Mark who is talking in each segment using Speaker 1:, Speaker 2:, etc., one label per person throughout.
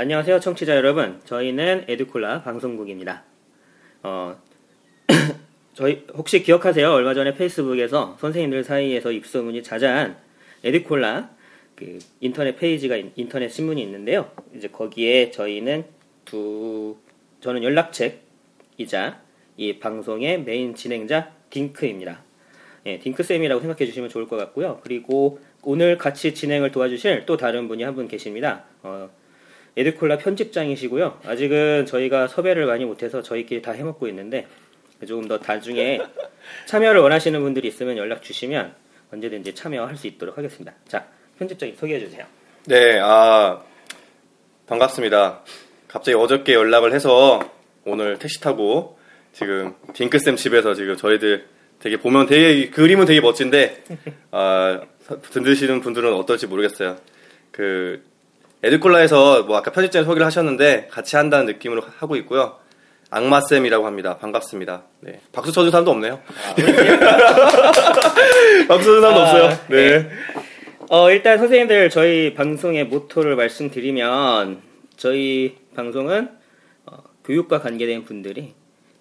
Speaker 1: 안녕하세요, 청취자 여러분. 저희는 에듀콜라 방송국입니다. 어, 저희 혹시 기억하세요? 얼마 전에 페이스북에서 선생님들 사이에서 입소문이 자자한 에듀콜라 그 인터넷 페이지가 있- 인터넷 신문이 있는데요. 이제 거기에 저희는 두 저는 연락책이자 이 방송의 메인 진행자 딩크입니다. 예, 딩크 쌤이라고 생각해 주시면 좋을 것 같고요. 그리고 오늘 같이 진행을 도와주실 또 다른 분이 한 분 계십니다. 어, 에드콜라 편집장이시고요. 아직은 저희가 섭외를 많이 못해서 저희끼리 다 해먹고 있는데 조금 더 나중에 참여를 원하시는 분들이 있으면 연락 주시면 언제든지 참여할 수 있도록 하겠습니다. 자, 편집장님 소개해 주세요.
Speaker 2: 네, 아, 반갑습니다. 갑자기 어저께 연락을 해서 오늘 택시 타고 지금 딩크쌤 집에서 지금 저희들 되게 보면 되게 그림은 되게 멋진데 아, 듣으시는 분들은 어떨지 모르겠어요. 그 에드콜라에서 뭐 아까 편집장 소개를 하셨는데 같이 한다는 느낌으로 하고 있고요. 악마쌤이라고 합니다. 반갑습니다. 네. 박수 쳐준 사람도 없네요. 박수 쳐준 사람도
Speaker 1: 아,
Speaker 2: 없어요. 네.
Speaker 1: 어, 일단 선생님들 저희 방송의 모토를 말씀드리면 저희 방송은 어, 교육과 관계된 분들이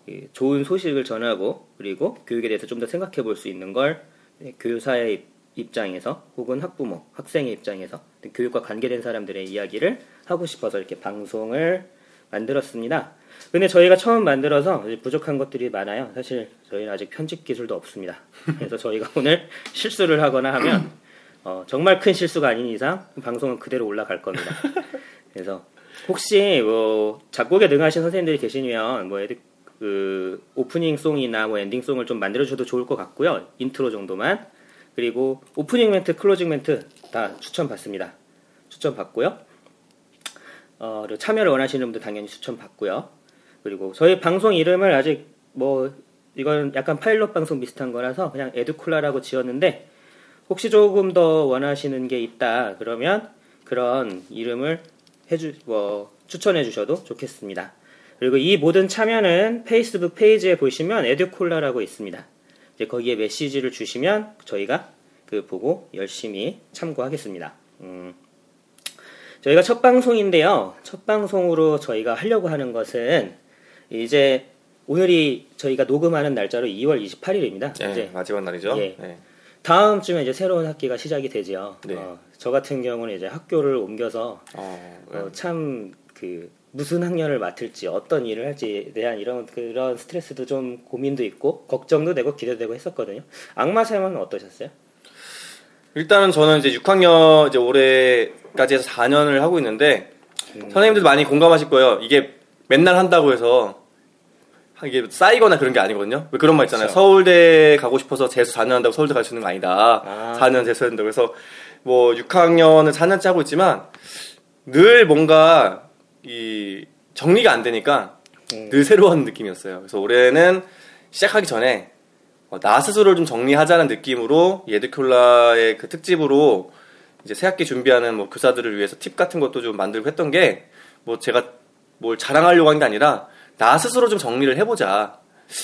Speaker 1: 그 좋은 소식을 전하고 그리고 교육에 대해서 좀 더 생각해 볼 수 있는 걸 네, 교사의 입- 입장에서 혹은 학부모, 학생의 입장에서 교육과 관계된 사람들의 이야기를 하고 싶어서 이렇게 방송을 만들었습니다. 근데 저희가 처음 만들어서 부족한 것들이 많아요. 사실 저희는 아직 편집 기술도 없습니다. 그래서 저희가 오늘 실수를 하거나 하면 어, 정말 큰 실수가 아닌 이상 방송은 그대로 올라갈 겁니다. 그래서 혹시 뭐 작곡에 능하신 선생님들이 계시면 뭐 에드- 그 opening song이나 뭐 ending song을 좀 만들어 주셔도 좋을 것 같고요. 인트로 정도만 그리고 오프닝 멘트, closing 멘트 다 추천 받습니다. 추천 받고요. 어, 참여를 원하시는 분들 당연히 추천 받고요. 그리고 저희 방송 이름을 아직 뭐 이건 약간 파일럿 방송 비슷한 거라서 그냥 에듀콜라라고 지었는데 혹시 조금 더 원하시는 게 있다 그러면 그런 이름을 해주 뭐 추천해 주셔도 좋겠습니다. 그리고 이 모든 참여는 페이스북 페이지에 보시면 에듀콜라라고 있습니다. 이제 거기에 메시지를 주시면 저희가 그 보고 열심히 참고하겠습니다. 음, 저희가 첫 방송인데요. 첫 방송으로 저희가 하려고 하는 것은 이제 오늘이 저희가 녹음하는 날짜로 2월 28일입니다.
Speaker 2: 네,
Speaker 1: 이제
Speaker 2: 마지막 날이죠.
Speaker 1: 예.
Speaker 2: 네.
Speaker 1: 다음 주면 이제 새로운 학기가 시작이 되죠.
Speaker 2: 네.
Speaker 1: 어, 저 같은 경우는 이제 학교를 옮겨서
Speaker 2: 어,
Speaker 1: 어, 참그 무슨 학년을 맡을지 어떤 일을 할지에 대한 이런 그런 스트레스도 좀 고민도 있고 걱정도 되고 기대되고 했었거든요. 악마 쌤은 어떠셨어요?
Speaker 2: 일단은 저는 이제 6학년 이제 올해까지 해서 4년을 하고 있는데 선생님들 많이 공감하실 거예요. 이게 맨날 한다고 해서 이게 쌓이거나 그런 게 아니거든요. 왜 그런 말 있잖아요.
Speaker 1: 그렇죠.
Speaker 2: 서울대 가고 싶어서 재수 4년 한다고 서울대 갈 수 있는 거 아니다.
Speaker 1: 아.
Speaker 2: 4년 재수한다고 그래서 뭐 6학년을 4년째 하고 있지만 늘 뭔가 이 정리가 안 되니까
Speaker 1: 음.
Speaker 2: 늘 새로운 느낌이었어요. 그래서 올해는 시작하기 전에 어, 나 스스로를 좀 정리하자는 느낌으로 예드콜라의 그 특집으로 이제 새학기 준비하는 뭐 교사들을 위해서 팁 같은 것도 좀 만들고 했던 게 뭐 제가 뭘 자랑하려고 한 게 아니라 나 스스로 좀 정리를 해보자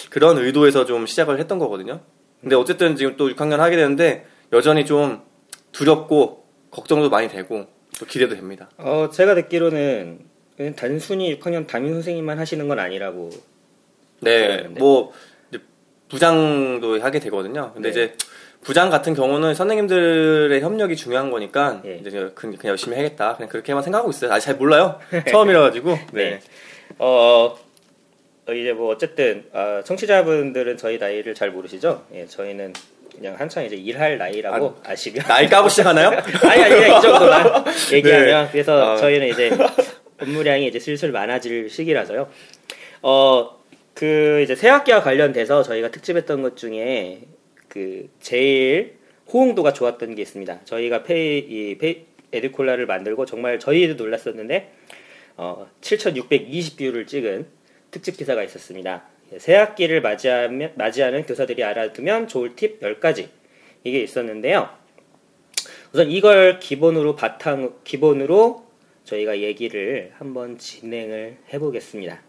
Speaker 2: 그런 의도에서 좀 시작을 했던 거거든요. 근데 어쨌든 지금 또 6학년 하게 되는데 여전히 좀 두렵고 걱정도 많이 되고 또 기대도 됩니다.
Speaker 1: 어, 제가 듣기로는 단순히 6학년 담임 선생님만 하시는 건 아니라고.
Speaker 2: 네,
Speaker 1: 네.
Speaker 2: 뭐 이제 부장도 하게 되거든요. 근데
Speaker 1: 네.
Speaker 2: 이제 부장 같은 경우는 선생님들의 협력이 중요한 거니까
Speaker 1: 예.
Speaker 2: 이제 그냥, 그냥 열심히 해야겠다. 그냥 그렇게만 생각하고 있어요. 아직 잘 몰라요. 처음이라 가지고.
Speaker 1: 네.
Speaker 2: 네.
Speaker 1: 어, 어, 이제 뭐 어쨌든 아, 청취자분들은 저희 나이를 잘 모르시죠? 예, 저희는 그냥 한창 이제 일할 나이라고 아, 시면
Speaker 2: 나이 까고 시작하나요?
Speaker 1: 아니 아니 그냥 이 정도만 얘기하면 그래서
Speaker 2: 네. 아.
Speaker 1: 저희는 이제 업무량이 이제 슬슬 많아질 시기라서요. 어 그 이제 새학기와 관련돼서 저희가 특집했던 것 중에 그 제일 호응도가 좋았던 게 있습니다. 저희가 페이 이 페이 에듀콜라를 만들고 정말 저희도 놀랐었는데 어, 7,620 view를 찍은 특집 기사가 있었습니다. 새 학기를 맞이하면, 맞이하는 교사들이 알아두면 좋을 팁 10가지 이게 있었는데요. 우선 이걸 기본으로 바탕 기본으로 저희가 얘기를 한번 진행을 해보겠습니다.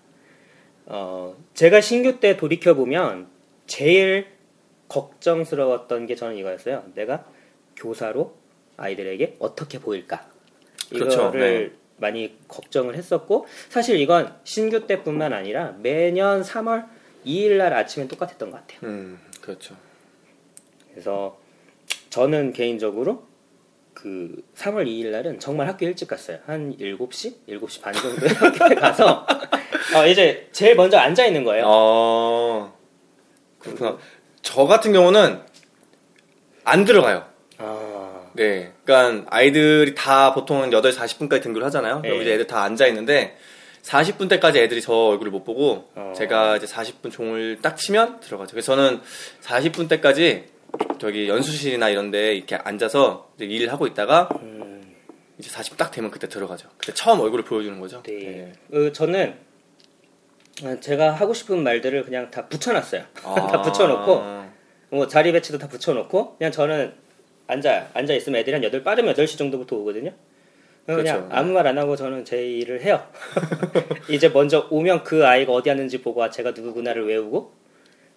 Speaker 1: 어, 제가 신규 때 돌이켜 보면 제일 걱정스러웠던 게 저는 이거였어요. 내가 교사로 아이들에게 어떻게 보일까?
Speaker 2: 그렇죠.
Speaker 1: 이거를
Speaker 2: 네.
Speaker 1: 많이 걱정을 했었고 사실 이건 신규 때뿐만 아니라 매년 3월 2일 날 아침엔 똑같았던 것 같아요.
Speaker 2: 음, 그렇죠.
Speaker 1: 그래서 저는 개인적으로 그 3월 2일 날은 정말 학교 일찍 갔어요. 한 7시? 7시 반 정도에 학교에 가서 어, 이제 제일 먼저 앉아 있는 거예요.
Speaker 2: 어, 그렇구나. 저 같은 경우는 안 들어가요.
Speaker 1: 아,
Speaker 2: 네. 그러니까 아이들이 다 보통 8시 40분까지 등교를 하잖아요. 그럼
Speaker 1: 네.
Speaker 2: 이제 애들 다 앉아 있는데 40분 때까지 애들이 저 얼굴을 못 보고
Speaker 1: 어.
Speaker 2: 제가 이제 40분 종을 딱 치면 들어가죠. 그래서 저는 40분 때까지 저기 연수실이나 이런 데 이렇게 앉아서 일을 하고 있다가
Speaker 1: 음,
Speaker 2: 이제 40분 딱 되면 그때 들어가죠. 그때 처음 얼굴을 보여주는 거죠.
Speaker 1: 네. 어, 저는 어, 제가 하고 싶은 말들을 그냥 다 붙여놨어요.
Speaker 2: 아.
Speaker 1: 다 붙여놓고 뭐 자리 배치도 다 붙여놓고 그냥 저는 앉아 앉아 있으면 애들이 한 여덟 빠르면 8시 정도부터 오거든요. 그냥
Speaker 2: 그렇죠.
Speaker 1: 아무 말 안 하고 저는 제 일을 해요. 이제 먼저 오면 그 아이가 어디 왔는지 보고 아, 제가 누구구나를 외우고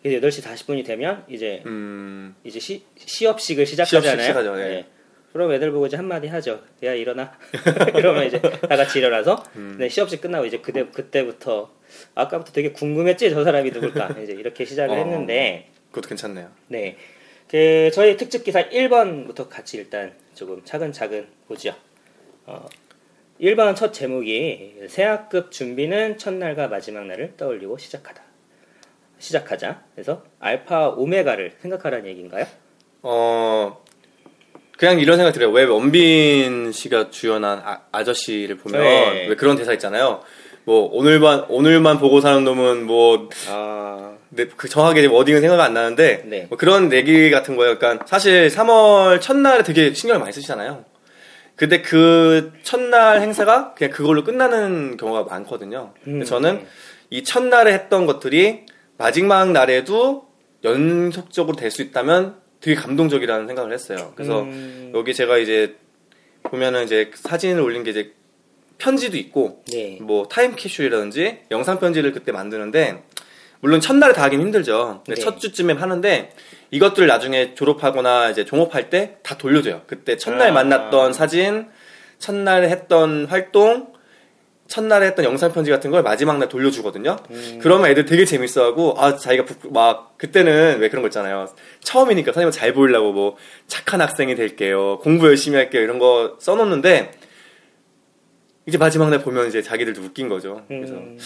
Speaker 1: 이제 8시 40분이 되면 이제
Speaker 2: 음,
Speaker 1: 이제 시, 시업식을 시작하잖아요.
Speaker 2: 시작하죠, 네.
Speaker 1: 그럼 애들 보고 이제 한마디 하죠. 야 일어나. 이러면 이제 다 같이 일어나서
Speaker 2: 음.
Speaker 1: 네, 시업식 끝나고 이제 그때 그때부터 아까부터 되게 궁금했지 저 사람이 누굴까 이제 이렇게 시작을
Speaker 2: 어.
Speaker 1: 했는데
Speaker 2: 그것도 괜찮네요.
Speaker 1: 네. 그 저희 특집 기사 1번부터 같이 일단 조금 차근차근 보죠. 어, 1번 첫 제목이 새학급 준비는 첫날과 마지막 날을 떠올리고 시작하다. 시작하자. 그래서 알파 오메가를 생각하라는 얘기인가요?
Speaker 2: 어, 그냥 이런 생각 들어요. 왜 원빈 씨가 주연한 아, 저씨를 보면
Speaker 1: 네.
Speaker 2: 왜 그런 대사 있잖아요. 뭐 오늘만 오늘만 보고 사는 놈은 뭐
Speaker 1: 아,
Speaker 2: 네, 그 정확하게 워딩은 생각 안 나는데
Speaker 1: 네.
Speaker 2: 뭐 그런 얘기 같은 거예요. 그러니까 사실 3월 첫날에 되게 신경을 많이 쓰시잖아요. 근데 그 첫날 행사가 그냥 그걸로 끝나는 경우가 많거든요.
Speaker 1: 음,
Speaker 2: 저는
Speaker 1: 네.
Speaker 2: 이 첫날에 했던 것들이 마지막 날에도 연속적으로 될 수 있다면 되게 감동적이라는 생각을 했어요. 그래서
Speaker 1: 음,
Speaker 2: 여기 제가 이제 보면은 이제 사진을 올린 게 이제 편지도 있고
Speaker 1: 네.
Speaker 2: 뭐 타임 캡슐이라든지 영상 편지를 그때 만드는데 물론 첫날에 다 하긴 힘들죠.
Speaker 1: 네.
Speaker 2: 첫 주쯤에 하는데 이것들을 나중에 졸업하거나 이제 종업할 때 다 돌려줘요. 그때 첫날
Speaker 1: 아.
Speaker 2: 만났던 사진, 첫날에 했던 활동, 첫날에 했던 영상 편지 같은 걸 마지막 날 돌려주거든요.
Speaker 1: 음.
Speaker 2: 그러면 애들 되게 재밌어하고 아 자기가 부- 막 그때는 왜 그런 거 있잖아요. 처음이니까 선생님 잘 보이려고 뭐 착한 학생이 될게요, 공부 열심히 할게요 이런 거 써놓는데 이제 마지막 날 보면 이제 자기들도 웃긴 거죠. 그래서
Speaker 1: 음,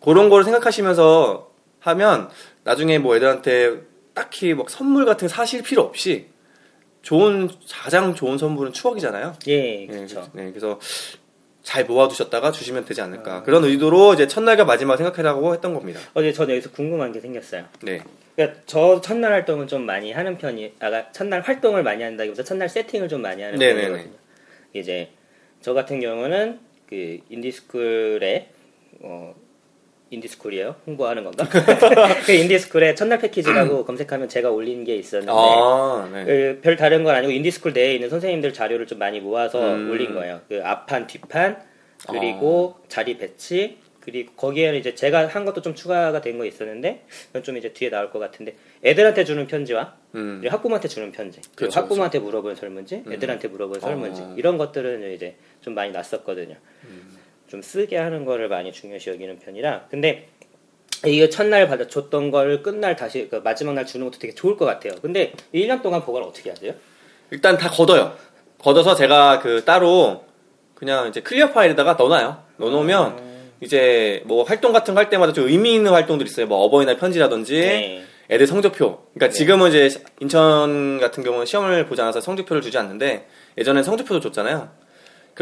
Speaker 2: 그런 거를 생각하시면서 하면 나중에 뭐 애들한테 딱히 막 선물 같은 거 사실 필요 없이 좋은 가장 좋은 선물은 추억이잖아요.
Speaker 1: 예,
Speaker 2: 네,
Speaker 1: 그렇죠.
Speaker 2: 네, 그래서 잘 모아두셨다가 주시면 되지 않을까 그런 의도로 이제 첫날과 마지막 생각해라고 했던 겁니다.
Speaker 1: 어제 저는 여기서 궁금한 게 생겼어요.
Speaker 2: 네,
Speaker 1: 그러니까 저 첫날 활동은 좀 많이 하는 편이, 아, 첫날 활동을 많이 한다기보다 첫날 세팅을 좀 많이 하는
Speaker 2: 네네네.
Speaker 1: 편이거든요. 이제 저 같은 경우는 그 인디스쿨에 어, 인디스쿨이에요? 홍보하는 건가? 그 인디스쿨에 첫날 패키지라고 검색하면 제가 올린 게 있었는데
Speaker 2: 아, 네.
Speaker 1: 그, 별 다른 건 아니고 인디스쿨 내에 있는 선생님들 자료를 좀 많이 모아서
Speaker 2: 음.
Speaker 1: 올린 거예요. 그 앞판, 뒷판, 그리고 자리 배치, 그리고 거기에는 이제 제가 한 것도 좀 추가가 된 거 있었는데 그건 좀 이제 뒤에 나올 것 같은데 애들한테 주는 편지와
Speaker 2: 음,
Speaker 1: 학부모한테 주는 편지, 그리고
Speaker 2: 그렇죠,
Speaker 1: 학부모한테 물어본 설문지, 애들한테 물어본 설문지
Speaker 2: 어.
Speaker 1: 이런 것들은 이제 좀 많이 났었거든요.
Speaker 2: 음.
Speaker 1: 좀 쓰게 하는 거를 많이 중요시 여기는 편이라 근데 이거 첫날 받아 줬던 걸 끝날 다시 그 마지막 날 주는 것도 되게 좋을 것 같아요. 근데 1년 동안 보관을 어떻게 하세요?
Speaker 2: 일단 다 걷어요. 걷어서 제가 그 따로 그냥 이제 clear file에다가 넣어놔요. 넣어놓으면 이제 뭐 활동 같은 거 할 때마다 좀 의미 있는 활동들 있어요. 뭐 어버이날 편지라든지
Speaker 1: 네.
Speaker 2: 애들 성적표. 그러니까
Speaker 1: 네.
Speaker 2: 지금은 이제 인천 같은 경우는 시험을 보지 않아서 성적표를 주지 않는데 예전엔 성적표도 줬잖아요.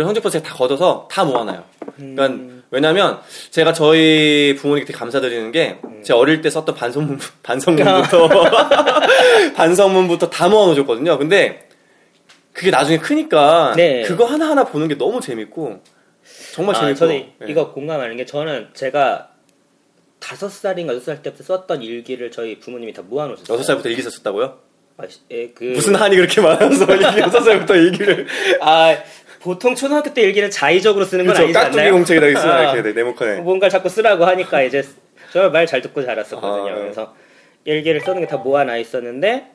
Speaker 2: 그런 성적표 제가 다 걷어서 다 모아놔요. 그러니까
Speaker 1: 음.
Speaker 2: 왜냐면 제가 저희 부모님께 되게 감사드리는 게 제가 어릴 때 썼던 반성문 반성문부터 반성문부터 다 모아놓으셨거든요. 근데 그게 나중에 크니까
Speaker 1: 네.
Speaker 2: 그거 하나 하나 보는 게 너무 재밌고 정말
Speaker 1: 아,
Speaker 2: 재밌고
Speaker 1: 저는
Speaker 2: 네.
Speaker 1: 이거 공감하는 게 저는 제가 다섯 살인가 여섯 살 때부터 썼던 일기를 저희 부모님이 다 모아놓으셨어요.
Speaker 2: 여섯 살부터 일기 썼었다고요?
Speaker 1: 아, 시- 예, 그
Speaker 2: 무슨 한이 그렇게 많아서 여섯 살부터 일기를
Speaker 1: 아 보통 초등학교 때 일기는 자의적으로 쓰는 건
Speaker 2: 그렇죠.
Speaker 1: 아니지 않나요?
Speaker 2: 공책에다
Speaker 1: 아,
Speaker 2: 이렇게 네, 네모칸에
Speaker 1: 뭔가 자꾸 쓰라고 하니까 이제 정말 말 잘 듣고 자랐었거든요.
Speaker 2: 아, 네.
Speaker 1: 그래서 일기를 쓰는 게 다 모아놔 있었는데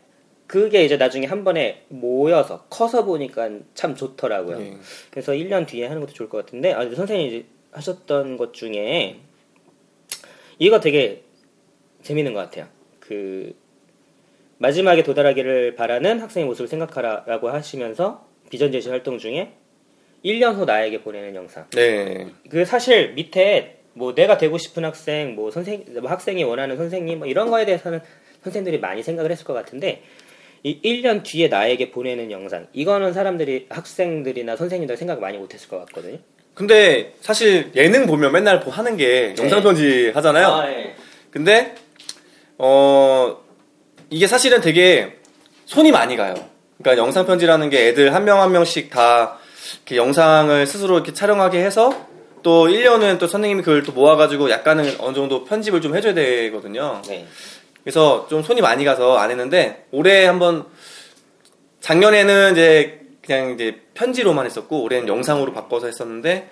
Speaker 1: 그게 이제 나중에 한 번에 모여서 커서 보니까 참 좋더라고요.
Speaker 2: 네.
Speaker 1: 그래서 1년 뒤에 하는 것도 좋을 것 같은데 아, 선생님이 하셨던 것 중에 이거 되게 재밌는 것 같아요. 그 마지막에 도달하기를 바라는 학생의 모습을 생각하라라고 하시면서 비전 제시 활동 중에 1년 후 나에게 보내는 영상.
Speaker 2: 네.
Speaker 1: 그 사실 밑에 뭐 내가 되고 싶은 학생, 뭐 선생, 뭐 학생이 원하는 선생님 뭐 이런 거에 대해서는 선생들이 많이 생각을 했을 것 같은데 이 1년 뒤에 나에게 보내는 영상 이거는 사람들이 학생들이나 선생님들 생각 많이 못했을 것 같거든요.
Speaker 2: 근데 사실 예능 보면 맨날 뭐 하는 게
Speaker 1: 네.
Speaker 2: 영상 편지 하잖아요.
Speaker 1: 네.
Speaker 2: 근데 어 이게 사실은 되게 손이 많이 가요. 그러니까 영상 편지라는 게 애들 한 명한 명씩 다 이렇게 영상을 스스로 이렇게 촬영하게 해서 또 1년은 또 선생님이 그걸 또 모아가지고 약간은 어느 정도 편집을 좀 해줘야 되거든요.
Speaker 1: 네.
Speaker 2: 그래서 좀 손이 많이 가서 안 했는데 올해 한번 작년에는 이제 그냥 이제 편지로만 했었고 올해는 영상으로 바꿔서 했었는데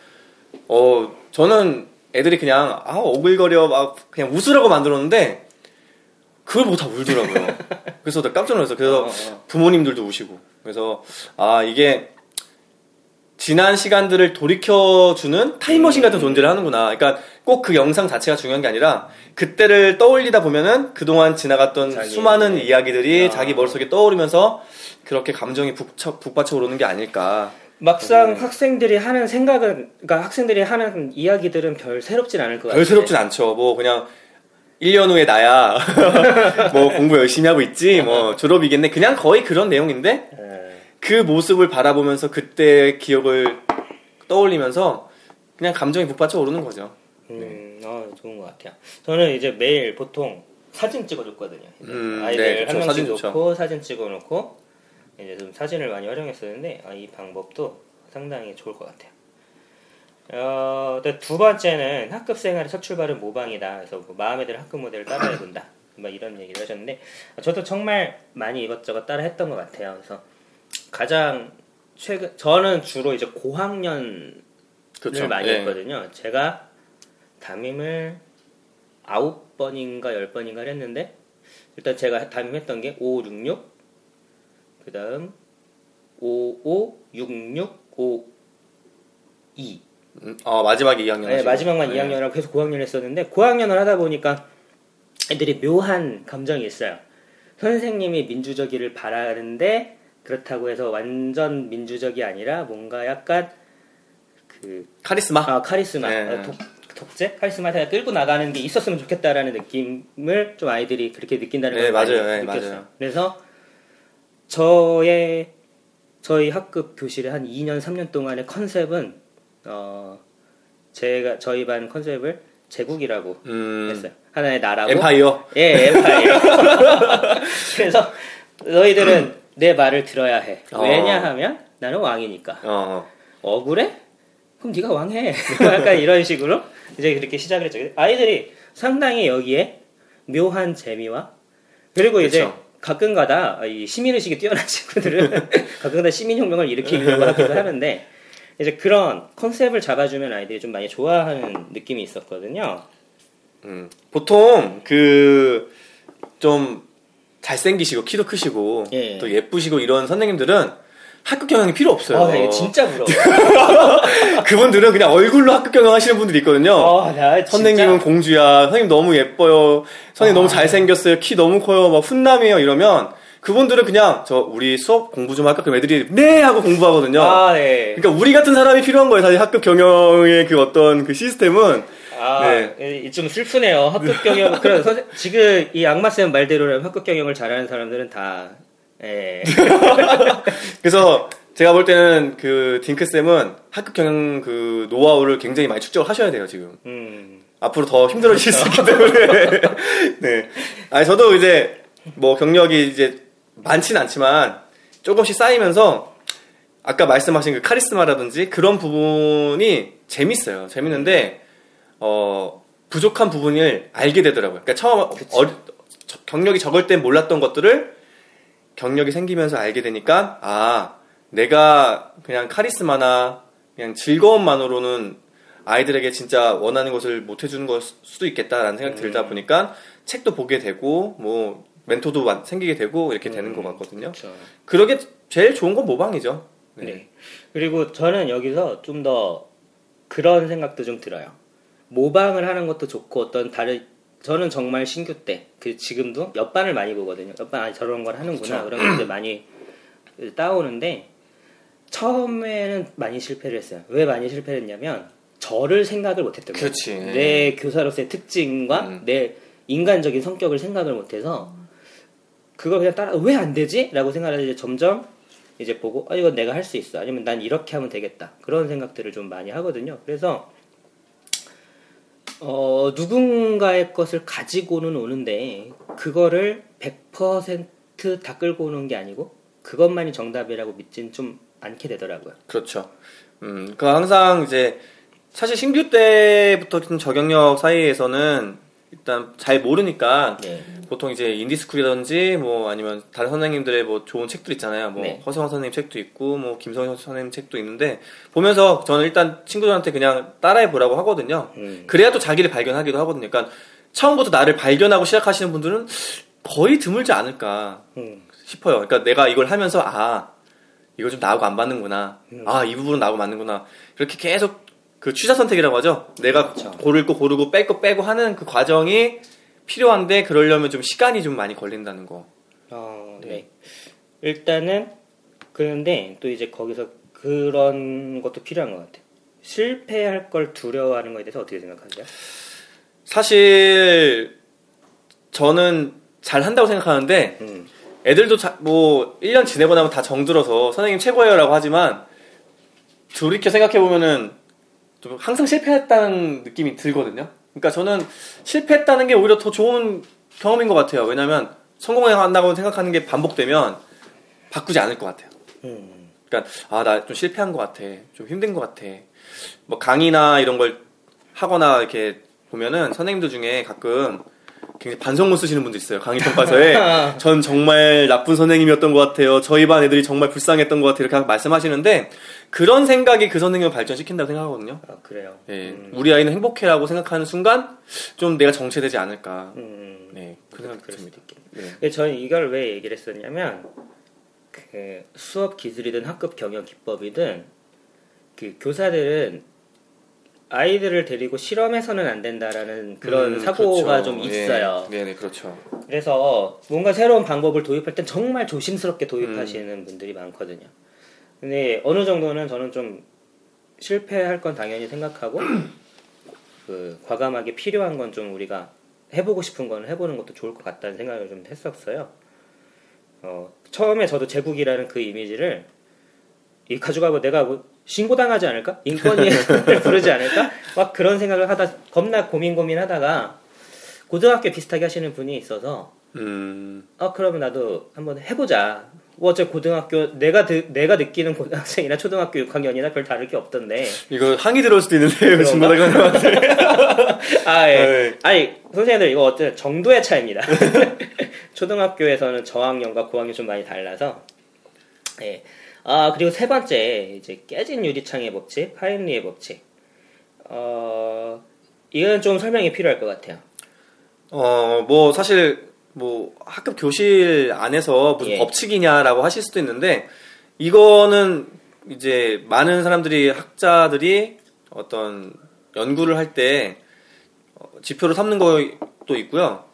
Speaker 2: 어 저는 애들이 그냥 아 오글거려 막 그냥 웃으라고 만들었는데 그걸 보고 다 울더라고요. 그래서 나 깜짝 놀랐어. 그래서
Speaker 1: 어, 어.
Speaker 2: 부모님들도 우시고 그래서 아 이게 지난 시간들을 돌이켜주는 타임머신 같은 존재를 하는구나. 그러니까 꼭 그 영상 자체가 중요한 게 아니라 그때를 떠올리다 보면은 그동안 지나갔던
Speaker 1: 자기,
Speaker 2: 수많은
Speaker 1: 네.
Speaker 2: 이야기들이
Speaker 1: 아.
Speaker 2: 자기 머릿속에 떠오르면서 그렇게 감정이 북쳐, 북받쳐 오르는 게 아닐까.
Speaker 1: 막상
Speaker 2: 네.
Speaker 1: 학생들이 하는 생각은 그러니까 학생들이 하는 이야기들은 별 새롭진 않을 것 같아요.
Speaker 2: 별 새롭진 않죠. 뭐 그냥 1년 후에 나야 뭐 공부 열심히 하고 있지 뭐 졸업이겠네. 그냥 거의 그런 내용인데
Speaker 1: 네.
Speaker 2: 그 모습을 바라보면서 그때 기억을 떠올리면서 그냥 감정이 북받쳐 오르는 거죠.
Speaker 1: 음, 어, 좋은 것 같아요. 저는 이제 매일 보통 사진 찍어줬거든요.
Speaker 2: 음,
Speaker 1: 아이들
Speaker 2: 네.
Speaker 1: 한 명씩
Speaker 2: 사진.
Speaker 1: 놓고 사진 찍어놓고 이제 좀 사진을 많이 활용했었는데 아, 이 방법도 상당히 좋을 것 같아요. 어, 두 번째는 학급 생활의 첫 출발은 모방이다. 그래서 뭐 마음에 드는 학급 모델을 따라해 본다. 뭐 이런 얘기를 하셨는데 저도 정말 많이 이것저것 따라 했던 것 같아요. 그래서 가장 최근 저는 주로 이제 고학년 을 많이
Speaker 2: 예.
Speaker 1: 했거든요. 제가 담임을 아홉 번인가 열 번인가 했는데 일단 제가 담임했던 게 5, 6, 6 그 다음 5, 5, 6, 6, 5, 2
Speaker 2: 음, 어, 마지막에 2학년.
Speaker 1: 네, 마지막만 2학년이라고 계속 고학년을 했었는데 고학년을 하다 보니까 애들이 묘한 감정이 있어요. 선생님이 민주적이를 바라는데 그렇다고 해서 완전 민주적이 아니라 뭔가 약간 그
Speaker 2: 카리스마.
Speaker 1: 아, 카리스마,
Speaker 2: 네.
Speaker 1: 어, 독, 독재? 카리스마를 끌고 나가는 게 있었으면 좋겠다라는 느낌을 좀 아이들이 그렇게 느낀다는
Speaker 2: 네,
Speaker 1: 걸 많이
Speaker 2: 맞아요. 네,
Speaker 1: 느꼈어요.
Speaker 2: 맞아요.
Speaker 1: 그래서 저의 저희 학급 교실의 한 2년, 3년 동안의 컨셉은 어 제가 저희 반 컨셉을 제국이라고
Speaker 2: 음,
Speaker 1: 했어요. 하나의 나라고
Speaker 2: 엠파이어.
Speaker 1: 예, 엠파이어. 그래서 너희들은 내 말을 들어야 해.
Speaker 2: 어.
Speaker 1: 왜냐하면 나는 왕이니까.
Speaker 2: 어,
Speaker 1: 억울해? 그럼 네가 왕해. 약간 이런 식으로 이제 그렇게 시작을 했죠. 아이들이 상당히 여기에 묘한 재미와 그리고 이제
Speaker 2: 그쵸.
Speaker 1: 가끔가다 이 시민의식이 뛰어난 친구들은 가끔가다 시민혁명을 일으키려고 하기도 하는데 이제 그런 컨셉을 잡아주면 아이들이 좀 많이 좋아하는 느낌이 있었거든요.
Speaker 2: 음. 보통 그 좀 잘생기시고 키도 크시고
Speaker 1: 예.
Speaker 2: 또 예쁘시고 이런 선생님들은 학급 경영이 필요 없어요.
Speaker 1: 아, 이게 진짜 부러워.
Speaker 2: 그분들은 그냥 얼굴로 학급 경영 하시는 분들이 있거든요.
Speaker 1: 아, 나
Speaker 2: 선생님은 공주야. 선생님 너무 예뻐요. 선생님
Speaker 1: 아.
Speaker 2: 너무 잘생겼어요. 키 너무 커요. 막 훈남이에요. 이러면 그분들은 그냥 저 우리 수업 공부 좀 할까? 그럼 애들이 네 하고 공부하거든요.
Speaker 1: 아, 네.
Speaker 2: 그러니까 우리 같은 사람이 필요한 거예요. 사실 학급 경영의 그 어떤 그 시스템은
Speaker 1: 아,
Speaker 2: 네.
Speaker 1: 이- 좀 슬프네요. 학급 경영. 그런 선생- 지금 이 악마 쌤 말대로라면 학급 경영을 잘하는 사람들은 다 예.
Speaker 2: 그래서 제가 볼 때는 그 딩크 쌤은 학급 경영 그 노하우를 굉장히 많이 축적을 하셔야 돼요 지금.
Speaker 1: 음.
Speaker 2: 앞으로 더 힘들어질 수 있기 때문에. 네. 아니, 저도 이제, 뭐, 경력이 이제 많진 않지만, 조금씩 쌓이면서, 아까 말씀하신 그 카리스마라든지 그런 부분이 재밌어요. 재밌는데, 어, 부족한 부분을 알게 되더라고요. 그러니까 처음, 어리- 저- 경력이 적을 땐 몰랐던 것들을 경력이 생기면서 알게 되니까, 아, 내가 그냥 카리스마나 그냥 즐거움만으로는 아이들에게 진짜 원하는 것을 못 해주는 걸 수도 있겠다라는 생각이 들다 보니까 책도 보게 되고 뭐 멘토도 만- 생기게 되고 이렇게 되는 것 같거든요.
Speaker 1: 그렇죠.
Speaker 2: 그러게 제일 좋은 건 모방이죠. 네.
Speaker 1: 네. 그리고 저는 여기서 좀 더 그런 생각도 좀 들어요. 모방을 하는 것도 좋고 어떤 다른 저는 정말 신규 때 그 지금도 옆반을 많이 보거든요. 옆반 아 저런 걸 하는구나 그런 걸 이제 많이 따오는데 처음에는 많이 실패를 했어요. 왜 많이 실패를 했냐면 저를 생각을 못했던 거예요. 내 교사로서의 특징과
Speaker 2: 음.
Speaker 1: 내 인간적인 성격을 생각을 못해서 그걸 그냥 따라 왜 안 되지? 라고 생각을 이제 점점 이제 보고 아 이건 내가 할 수 있어 아니면 난 이렇게 하면 되겠다 그런 생각들을 좀 많이 하거든요 그래서 어 누군가의 것을 가지고는 오는데 그거를 100%다 끌고 오는 게 아니고 그것만이 정답이라고 믿진 좀 않게 되더라고요
Speaker 2: 그렇죠. 음, 그 항상 이제 사실 신규 때부터 좀 저경력 사이에서는 일단 잘 모르니까
Speaker 1: 네.
Speaker 2: 보통 이제 인디스쿨이라든지 뭐 아니면 다른 선생님들의 뭐 좋은 책들 있잖아요. 뭐
Speaker 1: 네.
Speaker 2: 허성원 선생님 책도 있고 뭐 김성현 선생님 책도 있는데 보면서 저는 일단 친구들한테 그냥 따라해 보라고 하거든요.
Speaker 1: 음.
Speaker 2: 그래야 또 자기를 발견하기도 하거든요. 그러니까 처음부터 나를 발견하고 시작하시는 분들은 거의 드물지 않을까
Speaker 1: 음.
Speaker 2: 싶어요. 그러니까 내가 이걸 하면서 아 이거 좀 나하고 안 맞는구나.
Speaker 1: 음.
Speaker 2: 아이 부분은 나하고 맞는구나. 이렇게 계속 그 취사 선택이라고 하죠. 내가
Speaker 1: 그렇죠.
Speaker 2: 고를 거 고르고 뺄 거 빼고 하는 그 과정이 필요한데 그러려면 좀 시간이 좀 많이 걸린다는 거.
Speaker 1: 어, 네. 일단은 그런데 또 이제 거기서 그런 것도 필요한 것 같아요. 실패할 걸 두려워하는 거에 대해서 어떻게 생각하세요?
Speaker 2: 사실 저는 잘 한다고 생각하는데
Speaker 1: 음.
Speaker 2: 애들도 자- 뭐 1년 지내고 나면 다 정들어서 선생님 최고예요라고 하지만 돌이켜 생각해 보면은 좀 항상 실패했다는 느낌이 들거든요. 그러니까 저는 실패했다는 게 오히려 더 좋은 경험인 것 같아요. 왜냐하면 성공한다고 생각하는 게 반복되면 바꾸지 않을 것 같아요.
Speaker 1: 음.
Speaker 2: 그러니까 아 나 좀 실패한 것 같아, 좀 힘든 것 같아. 뭐 강의나 이런 걸 하거나 이렇게 보면은 선생님들 중에 가끔 굉장히 반성문 쓰시는 분들 있어요. 강의 평가서에 전 정말 나쁜 선생님이었던 것 같아요. 저희 반 애들이 정말 불쌍했던 것 같아요. 이렇게 말씀하시는데 그런 생각이 그 선생님을 발전시킨다고 생각하거든요.
Speaker 1: 아, 그래요.
Speaker 2: 예,
Speaker 1: 음.
Speaker 2: 우리 아이는 행복해라고 생각하는 순간 좀 내가 정체되지 않을까.
Speaker 1: 음.
Speaker 2: 네, 그 생각이 듭니다.
Speaker 1: 네. 근데 저는 이걸 왜 얘기를 했었냐면 그 수업 기술이든 학급 경영 기법이든 그 교사들은 아이들을 데리고 실험해서는 안 된다라는 그런
Speaker 2: 음,
Speaker 1: 사고가
Speaker 2: 그렇죠.
Speaker 1: 좀
Speaker 2: 예,
Speaker 1: 있어요.
Speaker 2: 네, 네, 그렇죠.
Speaker 1: 그래서 뭔가 새로운 방법을 도입할 땐 정말 조심스럽게 도입하시는
Speaker 2: 음.
Speaker 1: 분들이 많거든요. 근데 어느 정도는 저는 좀 실패할 건 당연히 생각하고 그 과감하게 필요한 건 좀 우리가 해보고 싶은 건 해보는 것도 좋을 것 같다는 생각을 좀 했었어요. 어, 처음에 저도 제국이라는 그 이미지를 이 가져가고 내가 뭐 신고당하지 않을까? 인권위를 부르지 않을까? 막 그런 생각을 하다 겁나 고민 고민하다가 고등학교 비슷하게 하시는 분이 있어서
Speaker 2: 음,
Speaker 1: 아 그러면 나도 한번 해보자. 뭐 어차피 고등학교 내가 드- 내가 느끼는 고등학생이나 초등학교 6학년이나 별 다를 게 없던데.
Speaker 2: 이거 항의 들어올 수도.
Speaker 1: 그런가?
Speaker 2: 중고등학교
Speaker 1: 아 예.
Speaker 2: 네.
Speaker 1: 아니 선생님들 이거 어떤 정도의 차이입니다. 초등학교에서는 저학년과 고학년 좀 많이 달라서. 예. 아 그리고 세 번째 이제 깨진 유리창의 법칙, 하임리의 법칙. 어 이건 좀 설명이 필요할 것 같아요.
Speaker 2: 어, 뭐, 사실, 뭐, 학급 교실 안에서 무슨
Speaker 1: 예.
Speaker 2: 법칙이냐라고 하실 수도 있는데, 이거는 이제 많은 사람들이, 학자들이 어떤 연구를 할 때, 어, 지표로 삼는 것도 있고요.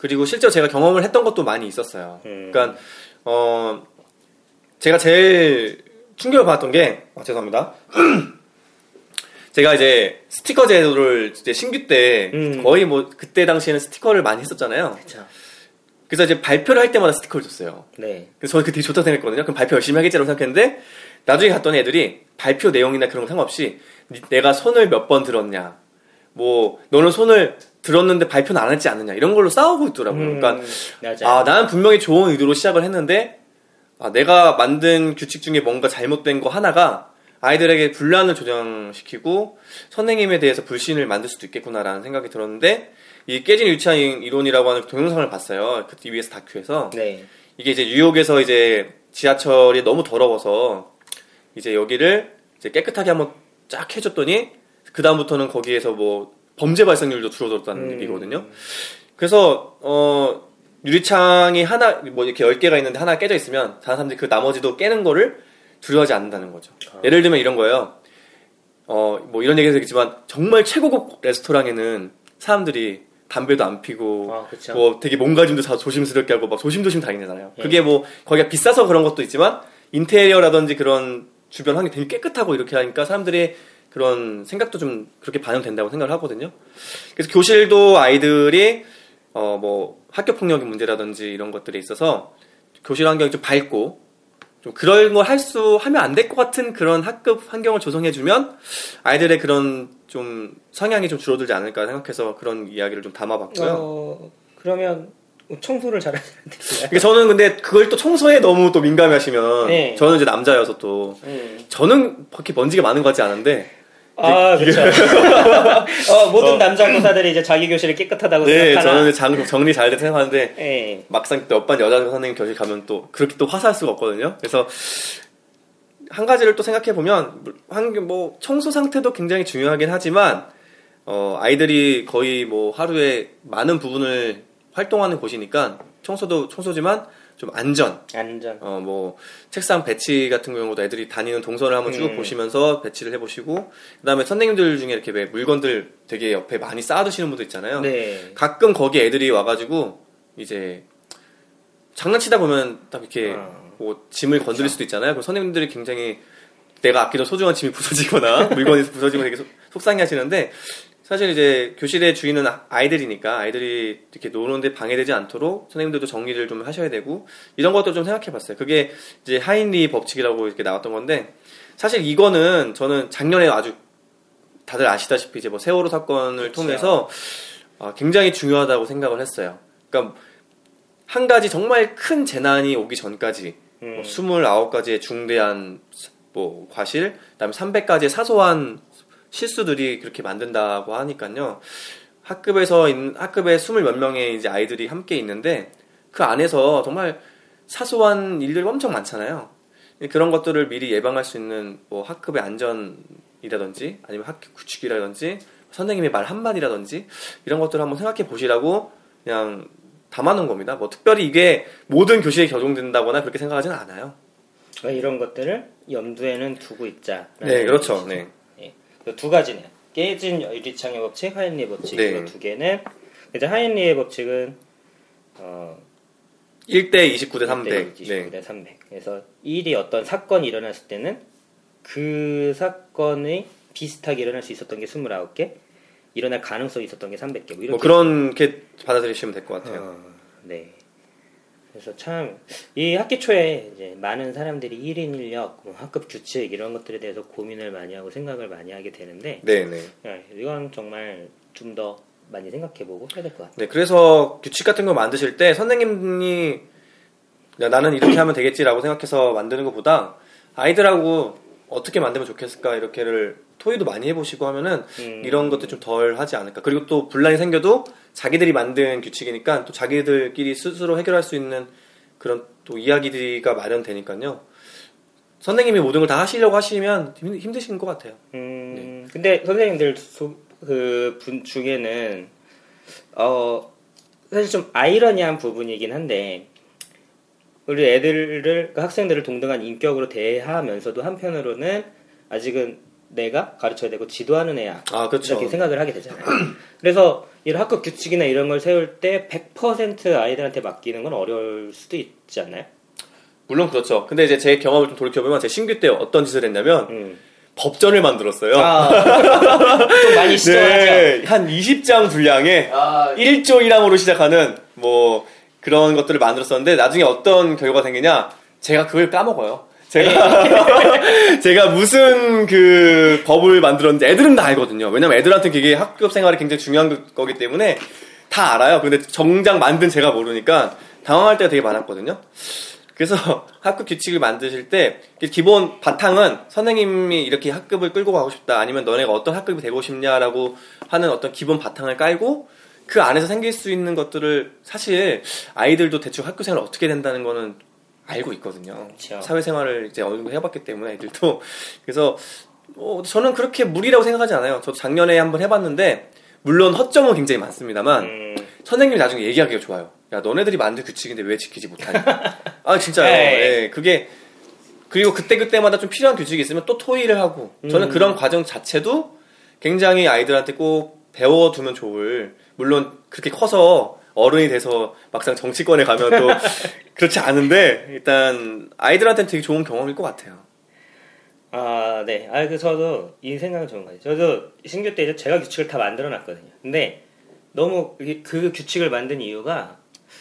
Speaker 2: 그리고 실제로 제가 경험을 했던 것도 많이 있었어요.
Speaker 1: 음.
Speaker 2: 그러니까, 어, 제가 제일 충격을 받았던 게, 아, 죄송합니다. 제가 이제 스티커 제도를 이제 신규 때
Speaker 1: 음.
Speaker 2: 거의 뭐 그때 당시에는 스티커를 많이 했었잖아요.
Speaker 1: 그렇죠.
Speaker 2: 그래서 이제 발표를 할 때마다 스티커를 줬어요.
Speaker 1: 네.
Speaker 2: 그래서 저는 그게 되게 좋다고 생각했거든요. 그럼 발표 열심히 하겠지라고 생각했는데 나중에 갔더니 애들이 발표 내용이나 그런 거 상관없이 니- 내가 손을 몇 번 들었냐, 뭐 너는 손을 들었는데 발표는 안 했지 않느냐 이런 걸로 싸우고 있더라고요. 그러니까
Speaker 1: 맞아요.
Speaker 2: 아 나는 분명히 좋은 의도로 시작을 했는데 아, 내가 만든 규칙 중에 뭔가 잘못된 거 하나가 아이들에게 분란을 조장시키고 선생님에 대해서 불신을 만들 수도 있겠구나라는 생각이 들었는데 이 깨진 유치한 이론이라고 하는 동영상을 봤어요. 그 TBS 다큐에서
Speaker 1: 네.
Speaker 2: 이게 이제 뉴욕에서 이제 지하철이 너무 더러워서 이제 여기를 이제 깨끗하게 한번 쫙 해줬더니 그 다음부터는 거기에서 뭐 범죄 발생률도 줄어들었다는
Speaker 1: 음.
Speaker 2: 얘기거든요. 그래서 어 유리창이 하나 뭐 이렇게 열 개가 있는데 하나 깨져 있으면 다른 사람들이 그 나머지도 깨는 거를 두려워하지 않는다는 거죠.
Speaker 1: 아.
Speaker 2: 예를 들면 이런 거예요. 어 뭐 이런 얘기도 되겠지만 정말 최고급 레스토랑에는 사람들이 담배도 안 피고
Speaker 1: 아.
Speaker 2: 뭐 되게 몸가짐도 다 조심스럽게 하고 막 조심조심 다니잖아요.
Speaker 1: 예.
Speaker 2: 그게 뭐 거기가 비싸서 그런 것도 있지만 인테리어라든지 그런 주변 환경이 되게 깨끗하고 이렇게 하니까 사람들이 그런 생각도 좀 그렇게 반영된다고 생각을 하거든요. 그래서 교실도 아이들이 어 뭐 학교 폭력의 문제라든지 이런 것들에 있어서 교실 환경이 좀 밝고 좀 그런 걸 할 수 하면 안 될 것 같은 그런 학급 환경을 조성해주면 아이들의 그런 좀 성향이 좀 줄어들지 않을까 생각해서 그런 이야기를 좀 담아봤고요.
Speaker 1: 어, 그러면 청소를 돼요.
Speaker 2: 그러니까 저는 근데 그걸 또 청소에 너무 또 민감해하시면
Speaker 1: 네.
Speaker 2: 저는 이제 남자여서 또
Speaker 1: 음.
Speaker 2: 저는 그렇게 먼지가 많은 것 같지 않은데
Speaker 1: 아, 그렇죠. 어, 모든 남자 교사들이 이제 자기 교실이 깨끗하다고
Speaker 2: 네
Speaker 1: 생각하나.
Speaker 2: 저는 장, 정리 잘돼 생각하는데
Speaker 1: 예.
Speaker 2: 막상 또 옆반 여자 선생님 교실 가면 또 그렇게 또 화사할 수가 없거든요. 그래서 한 가지를 또 생각해 보면 환경 뭐 청소 상태도 굉장히 중요하긴 하지만 어 아이들이 거의 뭐 하루에 많은 부분을 활동하는 곳이니까 청소도 청소지만 좀 안전
Speaker 1: 안전.
Speaker 2: 어 뭐 책상 배치 같은 경우도 애들이 다니는 동선을 한번 쭉
Speaker 1: 음.
Speaker 2: 보시면서 배치를 해보시고 그 다음에 선생님들 중에 이렇게 왜 물건들 되게 옆에 많이 쌓아두시는 분도 있잖아요.
Speaker 1: 네.
Speaker 2: 가끔 거기 애들이 와가지고 이제 장난치다 보면 딱 이렇게
Speaker 1: 어.
Speaker 2: 뭐 짐을 건드릴 수도 있잖아요. 그럼 선생님들이 굉장히 내가 아끼던 소중한 짐이 부서지거나 물건이 부서지면 되게 속- 속상해 하시는데 사실 이제 교실의 주인은 아- 아이들이니까 아이들이 이렇게 노는데 방해되지 않도록 선생님들도 정리를 좀 하셔야 되고 이런 것도 좀 생각해 봤어요. 그게 이제 하인리 법칙이라고 이렇게 나왔던 건데 사실 이거는 저는 작년에 아주 다들 아시다시피 이제 뭐 세월호 사건을
Speaker 1: 그쵸.
Speaker 2: 통해서 아, 굉장히 중요하다고 생각을 했어요. 그러니까 한 가지 정말 큰 재난이 오기 전까지
Speaker 1: 음.
Speaker 2: 뭐 29가지의 중대한 뭐 과실, 그다음에 300가지의 사소한 실수들이 그렇게 만든다고 하니까요. 학급에서 있는- 학급에 20몇 명의 이제 아이들이 함께 있는데 그 안에서 정말 사소한 일들이 엄청 많잖아요. 그런 것들을 미리 예방할 수 있는 뭐 학급의 안전이라든지 아니면 학교 규칙이라든지 선생님의 말 한마디라든지 이런 것들을 한번 생각해 보시라고 그냥 담아놓은 겁니다. 뭐 특별히 이게 모든 교실에 적용된다거나 그렇게 생각하지는 않아요.
Speaker 1: 이런 것들을 염두에는 두고 있자.
Speaker 2: 네, 그렇죠. 네.
Speaker 1: 그두 가지네요. 깨진 유리창의 법칙, 하인리의 법칙
Speaker 2: 네.
Speaker 1: 두 개는 이제 하인리의 법칙은 어,
Speaker 2: 1대 29대 300.
Speaker 1: 29대
Speaker 2: 네.
Speaker 1: 300. 그래서 일이 어떤 사건이 일어났을 때는 그 사건이 비슷하게 일어날 수 있었던 게 29개, 일어날 가능성이 있었던 게 300개. 뭐
Speaker 2: 뭐 그렇게 받아들이시면 될 것 같아요.
Speaker 1: 어, 네. 그래서 참 이 학기 초에 이제 많은 사람들이 1인 1력, 뭐 학급 규칙 이런 것들에 대해서 고민을 많이 하고 생각을 많이 하게 되는데
Speaker 2: 네, 네.
Speaker 1: 네, 이건 정말 좀 더 많이 생각해보고 해야 될 것 같아요.
Speaker 2: 네, 그래서 규칙 같은 거 만드실 때 선생님이 야, 나는 이렇게 하면 되겠지라고 생각해서 만드는 것보다 아이들하고 어떻게 만들면 좋겠을까 이렇게를 토의도 많이 해보시고 하면은
Speaker 1: 음.
Speaker 2: 이런 것도 좀 덜 하지 않을까. 그리고 또 분란이 생겨도 자기들이 만든 규칙이니까 또 자기들끼리 스스로 해결할 수 있는 그런 또 이야기가 마련되니까요. 선생님이 모든 걸 다 하시려고 하시면 힘- 힘드신 것 같아요.
Speaker 1: 음, 근데 선생님들 그 분 중에는 어 사실 좀 아이러니한 부분이긴 한데 우리 애들을 그 학생들을 동등한 인격으로 대하면서도 한편으로는 아직은 내가 가르쳐야 되고 지도하는 애야
Speaker 2: 아, 그렇죠.
Speaker 1: 이렇게 생각을 하게 되잖아요. 그래서 이런 학급 규칙이나 이런 걸 세울 때 100% 아이들한테 맡기는 건 어려울 수도 있지 않나요?
Speaker 2: 물론 그렇죠. 근데 이제 제 경험을 좀 돌이켜보면 제 신규 때 어떤 짓을 했냐면
Speaker 1: 음.
Speaker 2: 법전을 만들었어요.
Speaker 1: 아, 좀 많이 시도하죠.
Speaker 2: 네, 한 20장 분량의
Speaker 1: 아,
Speaker 2: 1조 1항으로 시작하는 뭐 그런 것들을 만들었었는데 나중에 어떤 결과가 생기냐 제가 그걸 까먹어요. 제가 제가 무슨 그 법을 만들었는지 애들은 다 알거든요. 왜냐면 애들한테 그게 학교 생활이 굉장히 중요한 거기 때문에 다 알아요. 근데 정작 만든 제가 모르니까 당황할 때가 되게 많았거든요. 그래서 학급 규칙을 만드실 때 기본 바탕은 선생님이 이렇게 학급을 끌고 가고 싶다 아니면 너네가 어떤 학급이 되고 싶냐라고 하는 어떤 기본 바탕을 깔고 그 안에서 생길 수 있는 것들을 사실 아이들도 대충 학교 생활 어떻게 된다는 거는 알고 있거든요.
Speaker 1: 그쵸.
Speaker 2: 사회생활을 이제 어느 정도 해봤기 때문에 애들도 그래서 어, 저는 그렇게 무리라고 생각하지 않아요. 저도 작년에 한번 해봤는데 물론 허점은 굉장히 많습니다만
Speaker 1: 음,
Speaker 2: 선생님이 나중에 얘기하기가 좋아요. 야, 너네들이 만든 규칙인데 왜 지키지 못하냐. 아, 진짜요.
Speaker 1: 네.
Speaker 2: 예, 그게, 그리고 그때 그때마다 좀 필요한 규칙이 있으면 또 토의를 하고, 저는
Speaker 1: 음.
Speaker 2: 그런 과정 자체도 굉장히 아이들한테 꼭 배워두면 좋을, 물론 그렇게 커서 어른이 돼서 막상 정치권에 가면 또 그렇지 않은데, 일단 아이들한테는 되게 좋은 경험일 것 같아요.
Speaker 1: 아, 네. 아, 그 저도 이 생각은 좋은 것 같아요. 저도 신규 때 이제 제가 규칙을 다 만들어 놨거든요. 근데 너무 그 규칙을 만든 이유가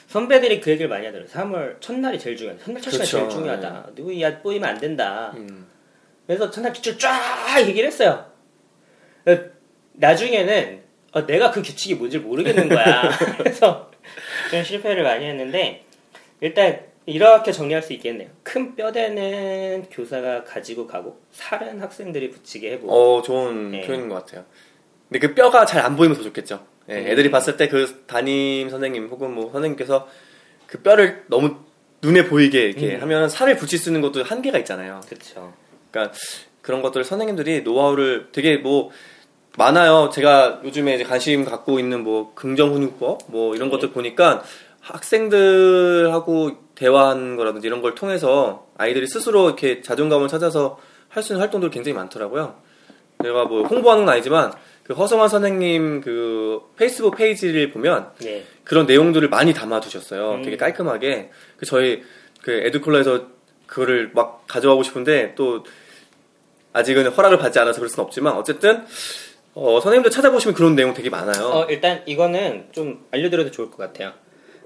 Speaker 1: 선배들이 그 얘기를 많이 하더라고요. 3월 첫날이 제일 중요하다. 첫날 첫시가
Speaker 2: 그렇죠.
Speaker 1: 제일 중요하다. 누구 야 꼬이면 안 된다.
Speaker 2: 음.
Speaker 1: 그래서 첫날 규칙을 쫙 얘기를 했어요. 어, 나중에는 어, 내가 그 규칙이 뭔지 모르겠는 거야. 그래서 좀 실패를 많이 했는데 일단 이렇게 정리할 수 있겠네요. 큰 뼈대는 교사가 가지고 가고 살은 학생들이 붙이게 해보고
Speaker 2: 어, 좋은
Speaker 1: 네.
Speaker 2: 표현인 것 같아요. 근데 그 뼈가 잘 안 보이면 더 좋겠죠. 예,
Speaker 1: 음.
Speaker 2: 애들이 봤을 때 그 담임 선생님 혹은 뭐 선생님께서 그 뼈를 너무 눈에 보이게 이렇게
Speaker 1: 음.
Speaker 2: 하면 살을 붙일 수 있는 것도 한계가 있잖아요.
Speaker 1: 그렇죠.
Speaker 2: 그러니까 그런 것들 선생님들이 노하우를 되게 뭐 많아요. 제가 요즘에 이제 관심 갖고 있는 뭐 긍정 훈육법 뭐 이런
Speaker 1: 네.
Speaker 2: 것들 보니까 학생들하고 대화하는 거라든지 이런 걸 통해서 아이들이 스스로 이렇게 자존감을 찾아서 할 수 있는 활동들이 굉장히 많더라고요. 제가 뭐 홍보하는 건 아니지만 그 허성환 선생님 그 페이스북 페이지를 보면
Speaker 1: 네.
Speaker 2: 그런 내용들을 많이 담아두셨어요.
Speaker 1: 음.
Speaker 2: 되게 깔끔하게. 그 저희 그 에듀콜라에서 그거를 막 가져가고 싶은데 또 아직은 허락을 받지 않아서 그럴 수는 없지만 어쨌든 어, 선생님들 찾아보시면 그런 내용 되게 많아요.
Speaker 1: 어, 일단 이거는 좀 알려드려도 좋을 것 같아요.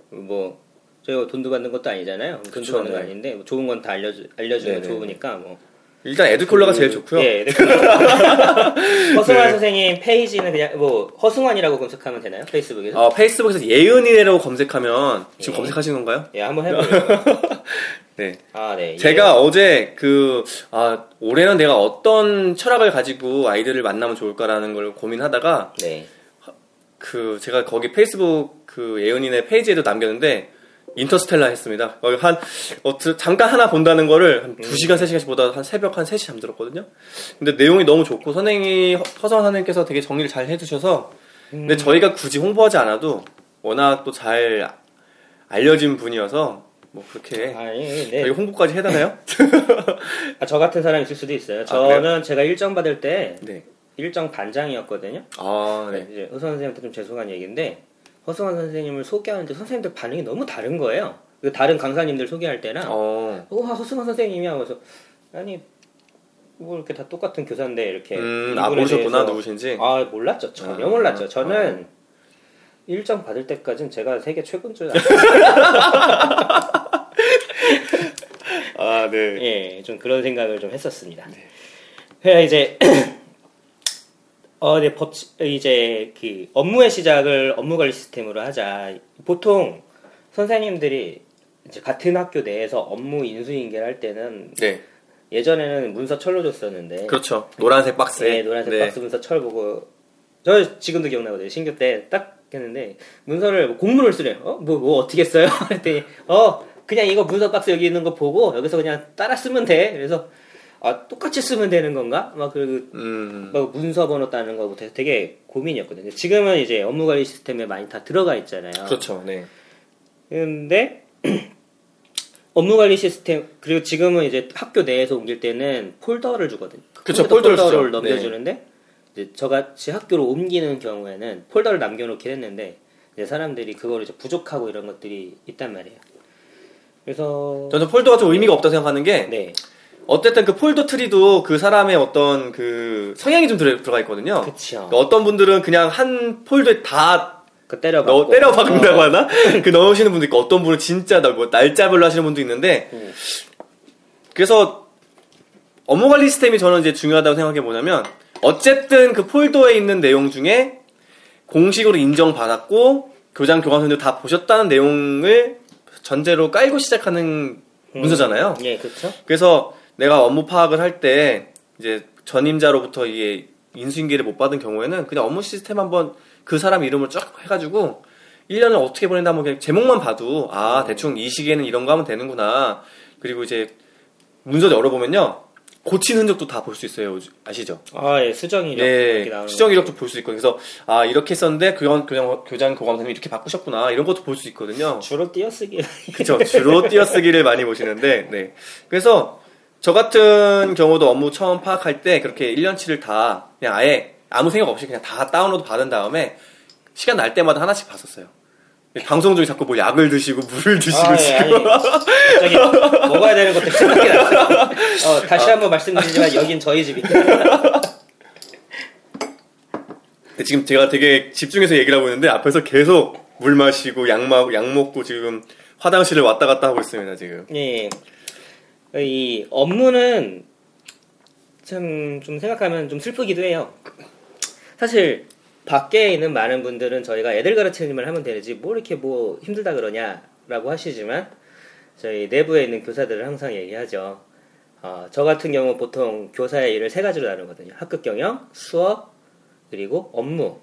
Speaker 1: 뭐 저희가 돈도 받는 것도 아니잖아요. 돈도
Speaker 2: 그쵸,
Speaker 1: 받는 거
Speaker 2: 네.
Speaker 1: 아닌데 뭐 좋은 건 다 알려주 알려주면
Speaker 2: 네네.
Speaker 1: 좋으니까 뭐.
Speaker 2: 일단 에듀콜라가 제일 좋고요.
Speaker 1: 예, 네. 허승환
Speaker 2: 네.
Speaker 1: 선생님 페이지는 그냥 뭐 허승환이라고 검색하면 되나요? 페이스북에서?
Speaker 2: 어, 페이스북에서 예은이라고 검색하면 지금
Speaker 1: 예.
Speaker 2: 검색하신 건가요?
Speaker 1: 예, 한번 해보세요.
Speaker 2: 네.
Speaker 1: 아, 네.
Speaker 2: 제가 어제 그, 아, 올해는 내가 어떤 철학을 가지고 아이들을 만나면 좋을까라는 걸 고민하다가
Speaker 1: 예. 네.
Speaker 2: 그 제가 거기 페이스북 그 예은이네 페이지에도 남겼는데 인터스텔라 했습니다. 한 어, 드- 잠깐 하나 본다는 거를 한 2시간, 3시간씩 보다 한 새벽 한 3시 잠들었거든요. 근데 내용이 너무 좋고 선생님이 허- 허선 선생님께서 되게 정리를 잘 해주셔서 근데 저희가 굳이 홍보하지 않아도 워낙 또 잘 알려진 분이어서 뭐 그렇게
Speaker 1: 아니,
Speaker 2: 저희
Speaker 1: 네.
Speaker 2: 홍보까지 해다나요?
Speaker 1: 아, 저 같은 사람이 있을 수도 있어요.
Speaker 2: 아,
Speaker 1: 저는 제가 일정 받을 때
Speaker 2: 네.
Speaker 1: 일정 반장이었거든요.
Speaker 2: 아, 네.
Speaker 1: 이제 허승환 선생님한테 좀 죄송한 얘기인데 허승환 선생님을 소개하는데 선생님들 반응이 너무 다른 거예요. 그 다른 강사님들 소개할 때랑
Speaker 2: 어.
Speaker 1: 와 허승환 선생님이야 그래서 아니 뭐 이렇게 다 똑같은 교사인데 이렇게
Speaker 2: 음, 아, 모르셨구나, 누구신지.
Speaker 1: 아 몰랐죠 전혀
Speaker 2: 아,
Speaker 1: 몰랐죠
Speaker 2: 아.
Speaker 1: 저는 일정 받을 때까지는 제가 세계 최고인 줄
Speaker 2: 아, 네.
Speaker 1: 예, 좀 그런 생각을 좀 했었습니다. 그래 이제 어, 네, 법 이제 그 업무의 시작을 업무 관리 시스템으로 하자. 보통 선생님들이 이제 같은 학교 내에서 업무 인수인계를 할 때는
Speaker 2: 네.
Speaker 1: 예전에는 문서 철로 줬었는데
Speaker 2: 그렇죠. 노란색 박스에.
Speaker 1: 네, 노란색
Speaker 2: 네.
Speaker 1: 박스 문서 철 보고 저 지금도 기억나거든요. 신규 때 딱 했는데 문서를 뭐 공문을 쓰래요. 어? 뭐, 뭐 어떻게 써요? 그랬더니 어 그냥 이거 문서 박스 여기 있는 거 보고 여기서 그냥 따라 쓰면 돼. 그래서 아 똑같이 쓰면 되는 건가? 막 그
Speaker 2: 음.
Speaker 1: 막 문서 번호 따는 거부터 되게 고민이었거든요. 지금은 이제 업무 관리 시스템에 많이 다 들어가 있잖아요.
Speaker 2: 그렇죠. 네.
Speaker 1: 근데 업무 관리 시스템 그리고 지금은 이제 학교 내에서 옮길 때는 폴더를 주거든요. 컴퓨터
Speaker 2: 폴더를
Speaker 1: 폴더를
Speaker 2: 쓰죠.
Speaker 1: 넘겨주는데 이제 저같이 학교로 옮기는 경우에는 폴더를 남겨놓긴 했는데 이제 사람들이 그걸 이제 부족하고 이런 것들이 있단 말이에요. 그래서
Speaker 2: 저는 폴더가 좀 의미가 없다고 생각하는 게
Speaker 1: 네,
Speaker 2: 어쨌든 그 폴더 트리도 그 사람의 어떤 그 성향이 좀 들어, 들어가 있거든요.
Speaker 1: 그렇죠.
Speaker 2: 그러니까 어떤 분들은 그냥 한 폴더에 다
Speaker 1: 그 때려
Speaker 2: 너
Speaker 1: 박고.
Speaker 2: 때려 박는다고
Speaker 1: 어.
Speaker 2: 하나? 그 넣으시는 분도 있고 어떤 분은 진짜 나뭐 날짜별로 하시는 분도 있는데
Speaker 1: 음.
Speaker 2: 그래서 업무 관리 시스템이 저는 이제 중요하다고 생각해 뭐냐면 어쨌든 그 폴더에 있는 내용 중에 공식으로 인정받았고 교장 교감선생님 다 보셨다는 내용을 전제로 깔고 시작하는 문서잖아요.
Speaker 1: 예, 그렇죠.
Speaker 2: 그래서 내가 업무 파악을 할 때 이제 전임자로부터 이게 인수인계를 못 받은 경우에는 그냥 업무 시스템 한번 그 사람 이름을 쫙 해가지고 1년을 어떻게 보낸다 하면 그냥 제목만 봐도 아 대충 이 시기에는 이런 거 하면 되는구나 그리고 이제 문서 열어보면요 고친 흔적도 다 볼 수 있어요 아시죠?
Speaker 1: 아, 예, 수정 이력
Speaker 2: 예, 수정
Speaker 1: 거.
Speaker 2: 이력도 볼 수 있고 그래서 아 이렇게 했었는데 교장 교장 교장 교감 선생님이 이렇게 바꾸셨구나 이런 것도 볼 수 있거든요.
Speaker 1: 주로 띄어쓰기.
Speaker 2: 그쵸. 주로 띄어쓰기를 많이 보시는데, 네. 그래서 저 같은 경우도 업무 처음 파악할 때 그렇게 1년치를 다 그냥 아예 아무 생각 없이 그냥 다 다운로드 받은 다음에 시간 날 때마다 하나씩 봤었어요. 방송 중에 자꾸 뭐 약을 드시고 물을 드시고
Speaker 1: 아, 예,
Speaker 2: 지금.
Speaker 1: 갑자기 먹어야 되는 것들 생각이 났어요. 어, 다시 한번 말씀드리지만 여긴 저희.
Speaker 2: 근데 지금 제가 되게 집중해서 얘기를 하고 있는데 앞에서 계속 물 마시고 약, 마, 약 먹고 지금 화장실을 왔다 갔다 하고 있습니다, 지금.
Speaker 1: 예. 이 업무는 참 좀 생각하면 좀 슬프기도 해요. 사실 밖에 있는 많은 분들은 저희가 애들 가르치는 일만 하면 되지 뭐 이렇게 뭐 힘들다 그러냐라고 하시지만 저희 내부에 있는 교사들은 항상 얘기하죠. 어, 저 같은 경우 보통 교사의 일을 세 가지로 나누거든요. 학급 경영, 수업, 그리고 업무.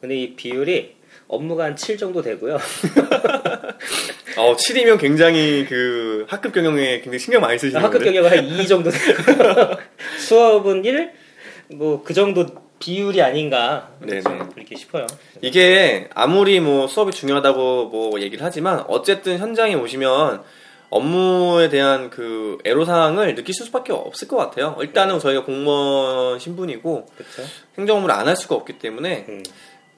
Speaker 1: 근데 이 비율이 업무가 한 7 정도 되고요.
Speaker 2: 어, 7이면 굉장히 그 학급 경영에 굉장히 신경 많이 쓰시는데.
Speaker 1: 학급 경영은 한2 정도 되고 수업은 1? 뭐 그 정도 비율이 아닌가
Speaker 2: 네네.
Speaker 1: 그렇게 싶어요.
Speaker 2: 이게 아무리 뭐 수업이 중요하다고 뭐 얘기를 하지만 어쨌든 현장에 오시면 업무에 대한 그 애로사항을 느끼실 수밖에 없을 것 같아요. 일단은 저희가 공무원 신분이고
Speaker 1: 그렇죠.
Speaker 2: 행정 업무를 안 할 수가 없기 때문에
Speaker 1: 음.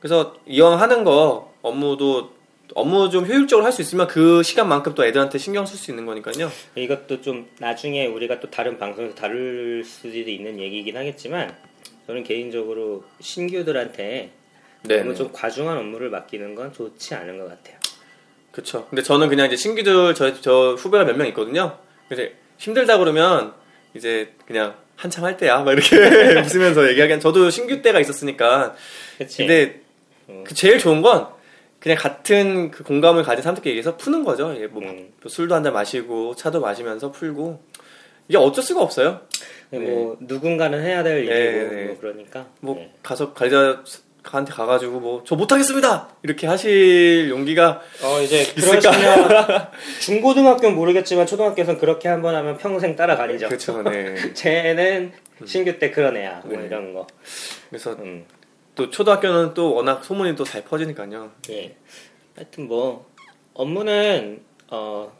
Speaker 2: 그래서 이왕 하는 거 업무도 업무 좀 효율적으로 할 수 있으면 그 시간만큼 또 애들한테 신경 쓸 수 있는 거니까요.
Speaker 1: 이것도 좀 나중에 우리가 또 다른 방송에서 다룰 수도 있는 얘기이긴 하겠지만 저는 개인적으로 신규들한테
Speaker 2: 네.
Speaker 1: 너무 좀 과중한 업무를 맡기는 건 좋지 않은 것 같아요.
Speaker 2: 그렇죠. 근데 저는 그냥 이제 신규들 저, 저 후배가 몇 명 있거든요. 그래서 힘들다 그러면 이제 그냥 한참 할 때야 막 이렇게 웃으면서 얘기하긴 저도 신규 때가 있었으니까.
Speaker 1: 그치?
Speaker 2: 근데
Speaker 1: 음.
Speaker 2: 그 제일 좋은 건 그냥 같은 그 공감을 가진 사람들끼리 얘기해서 푸는 거죠. 예, 뭐
Speaker 1: 음.
Speaker 2: 술도 한 잔 마시고 차도 마시면서 풀고 이게 어쩔 수가 없어요.
Speaker 1: 뭐 누군가는 해야 될 일이고
Speaker 2: 네, 네.
Speaker 1: 뭐 그러니까
Speaker 2: 뭐
Speaker 1: 네.
Speaker 2: 가서 관리자한테 가가지고 뭐 저 못하겠습니다 이렇게 하실 용기가
Speaker 1: 어 이제? 그러시면 중고등학교는 모르겠지만 초등학교에서는 그렇게 한번 하면 평생 따라가리죠.
Speaker 2: 그렇죠. 네.
Speaker 1: 쟤는 신규 때 그런 애야. 뭐
Speaker 2: 네.
Speaker 1: 이런 거.
Speaker 2: 그래서
Speaker 1: 음.
Speaker 2: 또 초등학교는 또 워낙 소문이 또 잘 퍼지니까요.
Speaker 1: 예. 하여튼 뭐 업무는 어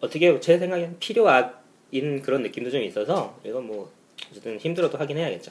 Speaker 1: 어떻게 제 생각엔 필요인 그런 느낌도 좀 있어서 이건 뭐 어쨌든 힘들어도 하긴 해야겠죠.